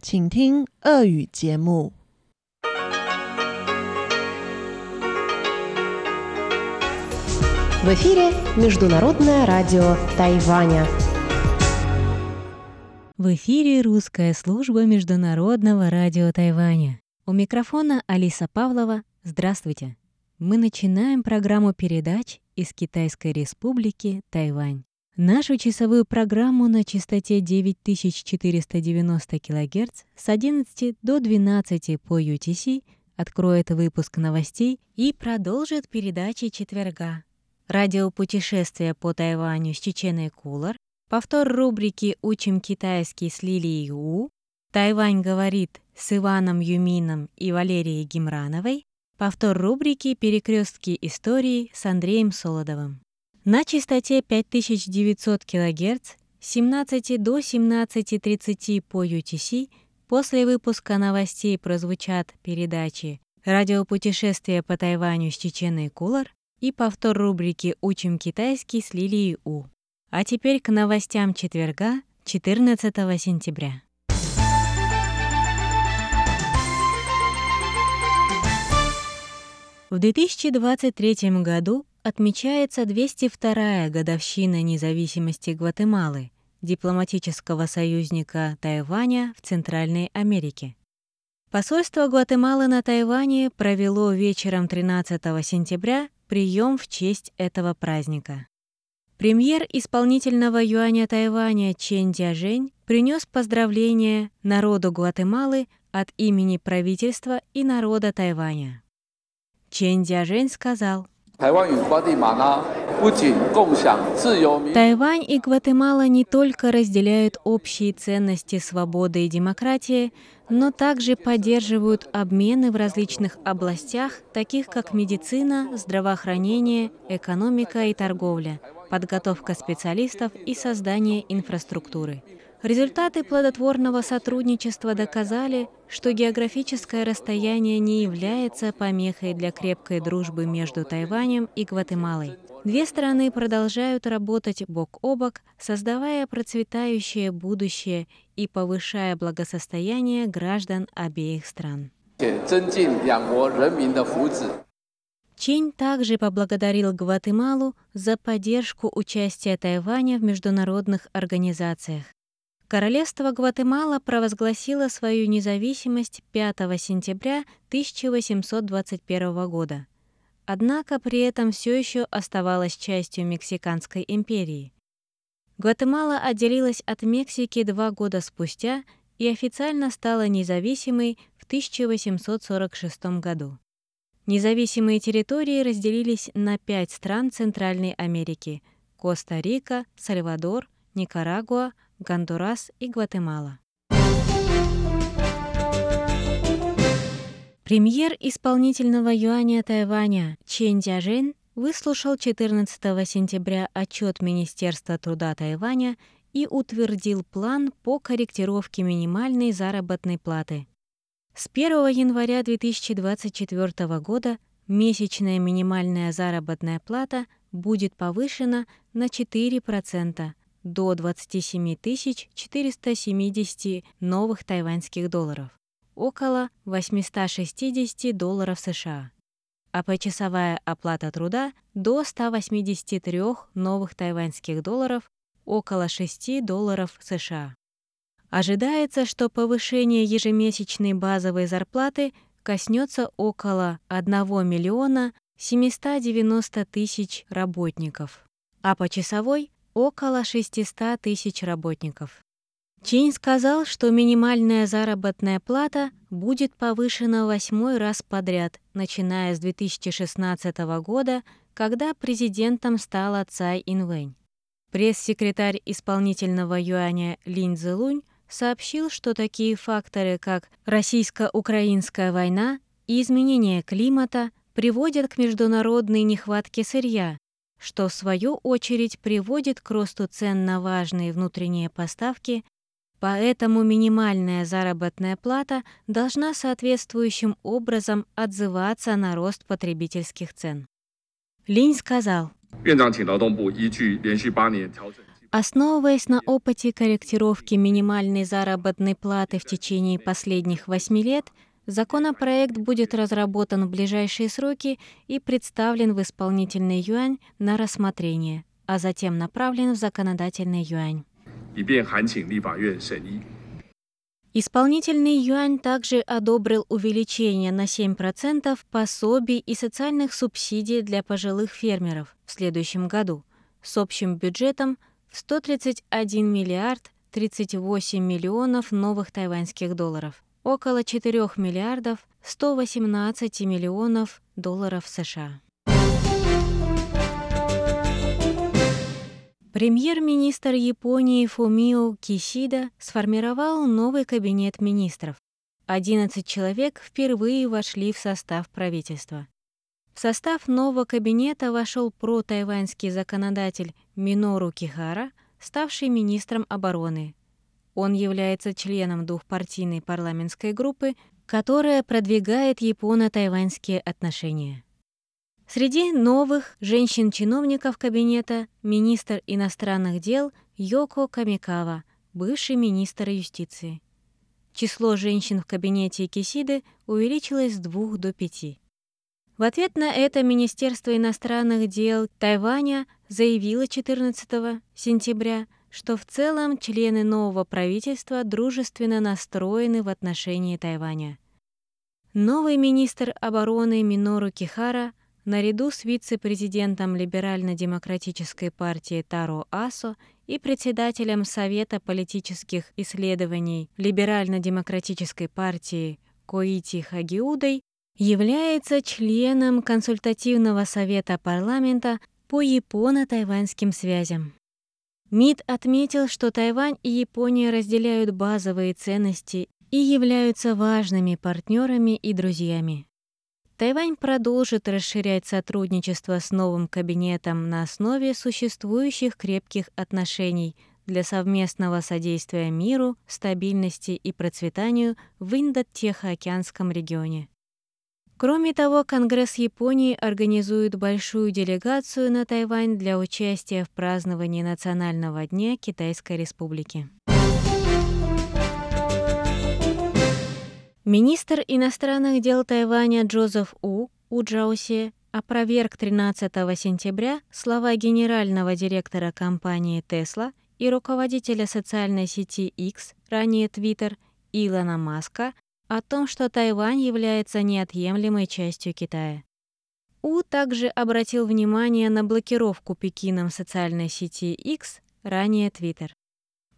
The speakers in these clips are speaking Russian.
请听俄语节目。 В эфире Международное радио Тайваня. В эфире русская служба Международного радио Тайваня. У микрофона Алиса Павлова. Здравствуйте. Мы начинаем программу передач из Китайской Республики Тайвань. Нашу часовую программу на частоте 9490 кГц с 11 до 12 по UTC откроет выпуск новостей и продолжит передачи четверга. Радиопутешествие по Тайваню с Чеченой Кулар, повтор рубрики «Учим китайский с Лилией У», «Тайвань говорит» с Иваном Юмином и Валерией Гимрановой, повтор рубрики «Перекрестки истории» с Андреем Солодовым. На частоте 5900 кГц с 17 до 17.30 по UTC после выпуска новостей прозвучат передачи «Радиопутешествие по Тайваню с Чеченой Кулар» и повтор рубрики «Учим китайский» с Лилией У. А теперь к новостям четверга, 14 сентября. В 2023 году отмечается 202-я годовщина независимости Гватемалы, дипломатического союзника Тайваня в Центральной Америке. Посольство Гватемалы на Тайване провело вечером 13 сентября прием в честь этого праздника. Премьер исполнительного юаня Тайваня Чен Дяжень принес поздравления народу Гватемалы от имени правительства и народа Тайваня. Чен Дяжень сказал, Тайвань и Гватемала не только разделяют общие ценности свободы и демократии, но также поддерживают обмены в различных областях, таких как медицина, здравоохранение, экономика и торговля, подготовка специалистов и создание инфраструктуры. Результаты плодотворного сотрудничества доказали, что географическое расстояние не является помехой для крепкой дружбы между Тайванем и Гватемалой. Две страны продолжают работать бок о бок, создавая процветающее будущее и повышая благосостояние граждан обеих стран. Чинь также поблагодарил Гватемалу за поддержку участия Тайваня в международных организациях. Королевство Гватемала провозгласило свою независимость 5 сентября 1821 года. Однако при этом все еще оставалась частью Мексиканской империи. Гватемала отделилась от Мексики два года спустя и официально стала независимой в 1846 году. Независимые территории разделились на пять стран Центральной Америки – Коста-Рика, Сальвадор, Никарагуа, Гондурас и Гватемала. Премьер исполнительного юаня Тайваня Чен Дяжен выслушал 14 сентября отчет Министерства труда Тайваня и утвердил план по корректировке минимальной заработной платы. С 1 января 2024 года месячная минимальная заработная плата будет повышена на 4% до 27 470 новых тайваньских долларов, около 860 долларов США, а почасовая оплата труда до 183 новых тайваньских долларов, около 6 долларов США. Ожидается, что повышение ежемесячной базовой зарплаты коснется около 1 миллиона 790 тысяч работников, а почасовой около 600 тысяч работников. Чинь сказал, что минимальная заработная плата будет повышена восьмой раз подряд, начиная с 2016 года, когда президентом стала Цай Инвэнь. Пресс-секретарь исполнительного юаня Линь Цзэлунь сообщил, что такие факторы, как российско-украинская война и изменение климата, приводят к международной нехватке сырья, что в свою очередь приводит к росту цен на важные внутренние поставки, поэтому минимальная заработная плата должна соответствующим образом отзываться на рост потребительских цен. Линь сказал, Основываясь на опыте корректировки минимальной заработной платы в течение последних восьми лет, законопроект будет разработан в ближайшие сроки и представлен в исполнительный юань на рассмотрение, а затем направлен в законодательный юань. Исполнительный юань также одобрил увеличение на 7% пособий и социальных субсидий для пожилых фермеров в следующем году с общим бюджетом в 131 миллиард 38 миллионов новых тайваньских долларов, около 4 миллиардов 118 миллионов долларов США. Премьер-министр Японии Фумио Кисида сформировал новый кабинет министров. 11 человек впервые вошли в состав правительства. В состав нового кабинета вошел про-тайваньский законодатель Минору Кихара, ставший министром обороны. Он является членом двухпартийной парламентской группы, которая продвигает японо-тайваньские отношения. Среди новых женщин-чиновников кабинета министр иностранных дел Йоко Камикава, бывший министр юстиции. Число женщин в кабинете Кисиды увеличилось с двух до пяти. В ответ на это Министерство иностранных дел Тайваня заявило 14 сентября, что в целом члены нового правительства дружественно настроены в отношении Тайваня. Новый министр обороны Минору Кихара наряду с вице-президентом Либерально-демократической партии Таро Асо и председателем Совета политических исследований Либерально-демократической партии Коити Хагиудой является членом консультативного совета парламента по японо-тайваньским связям. МИД отметил, что Тайвань и Япония разделяют базовые ценности и являются важными партнерами и друзьями. Тайвань продолжит расширять сотрудничество с новым кабинетом на основе существующих крепких отношений для совместного содействия миру, стабильности и процветанию в Индо-Тихоокеанском регионе. Кроме того, Конгресс Японии организует большую делегацию на Тайвань для участия в праздновании Национального дня Китайской Республики. Министр иностранных дел Тайваня Джозеф У Уджаусе опроверг 13 сентября слова генерального директора компании Tesla и руководителя социальной сети X, ранее Twitter, Илона Маска о том, что Тайвань является неотъемлемой частью Китая. У также обратил внимание на блокировку Пекином социальной сети X, ранее Twitter.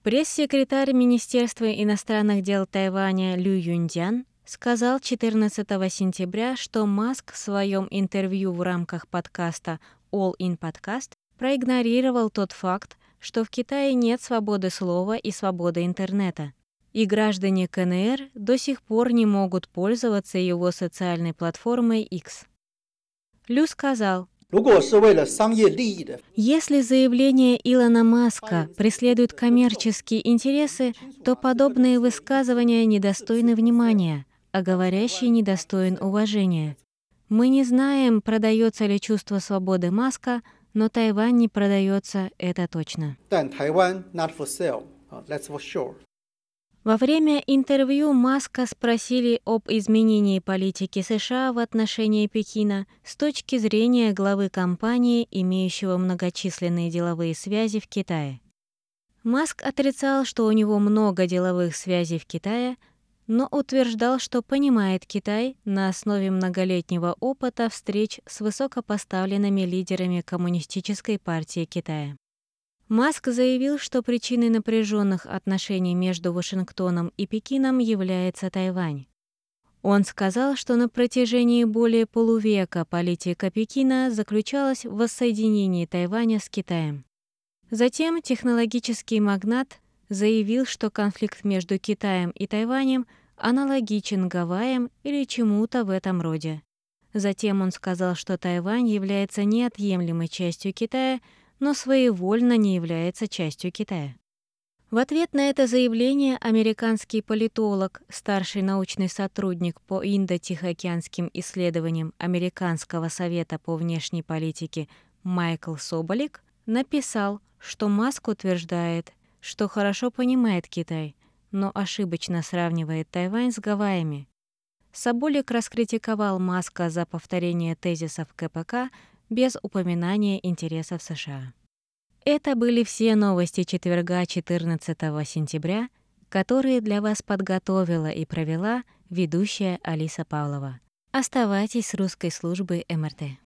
Пресс-секретарь Министерства иностранных дел Тайваня Лю Юньдян сказал 14 сентября, что Маск в своем интервью в рамках подкаста All In Podcast проигнорировал тот факт, что в Китае нет свободы слова и свободы интернета и граждане КНР до сих пор не могут пользоваться его социальной платформой X. Лю сказал, если заявление Илона Маска преследуют коммерческие интересы, то подобные высказывания недостойны внимания, а говорящий недостоин уважения. Мы не знаем, продается ли чувство свободы Маска, но Тайвань не продается, это точно. Во время интервью Маска спросили об изменении политики США в отношении Пекина с точки зрения главы компании, имеющего многочисленные деловые связи в Китае. Маск отрицал, что у него много деловых связей в Китае, но утверждал, что понимает Китай на основе многолетнего опыта встреч с высокопоставленными лидерами Коммунистической партии Китая. Маск заявил, что причиной напряженных отношений между Вашингтоном и Пекином является Тайвань. Он сказал, что на протяжении более полувека политика Пекина заключалась в воссоединении Тайваня с Китаем. Затем технологический магнат заявил, что конфликт между Китаем и Тайванем аналогичен Гавайям или чему-то в этом роде. Затем он сказал, что Тайвань является неотъемлемой частью Китая – но своевольно не является частью Китая. В ответ на это заявление американский политолог, старший научный сотрудник по Индо-Тихоокеанским исследованиям Американского совета по внешней политике Майкл Соболик написал, что Маск утверждает, что хорошо понимает Китай, но ошибочно сравнивает Тайвань с Гавайями. Соболик раскритиковал Маска за повторение тезисов КПК без упоминания интересов США. Это были все новости четверга 14 сентября, которые для вас подготовила и провела ведущая Алиса Павлова. Оставайтесь с русской службой МРТ.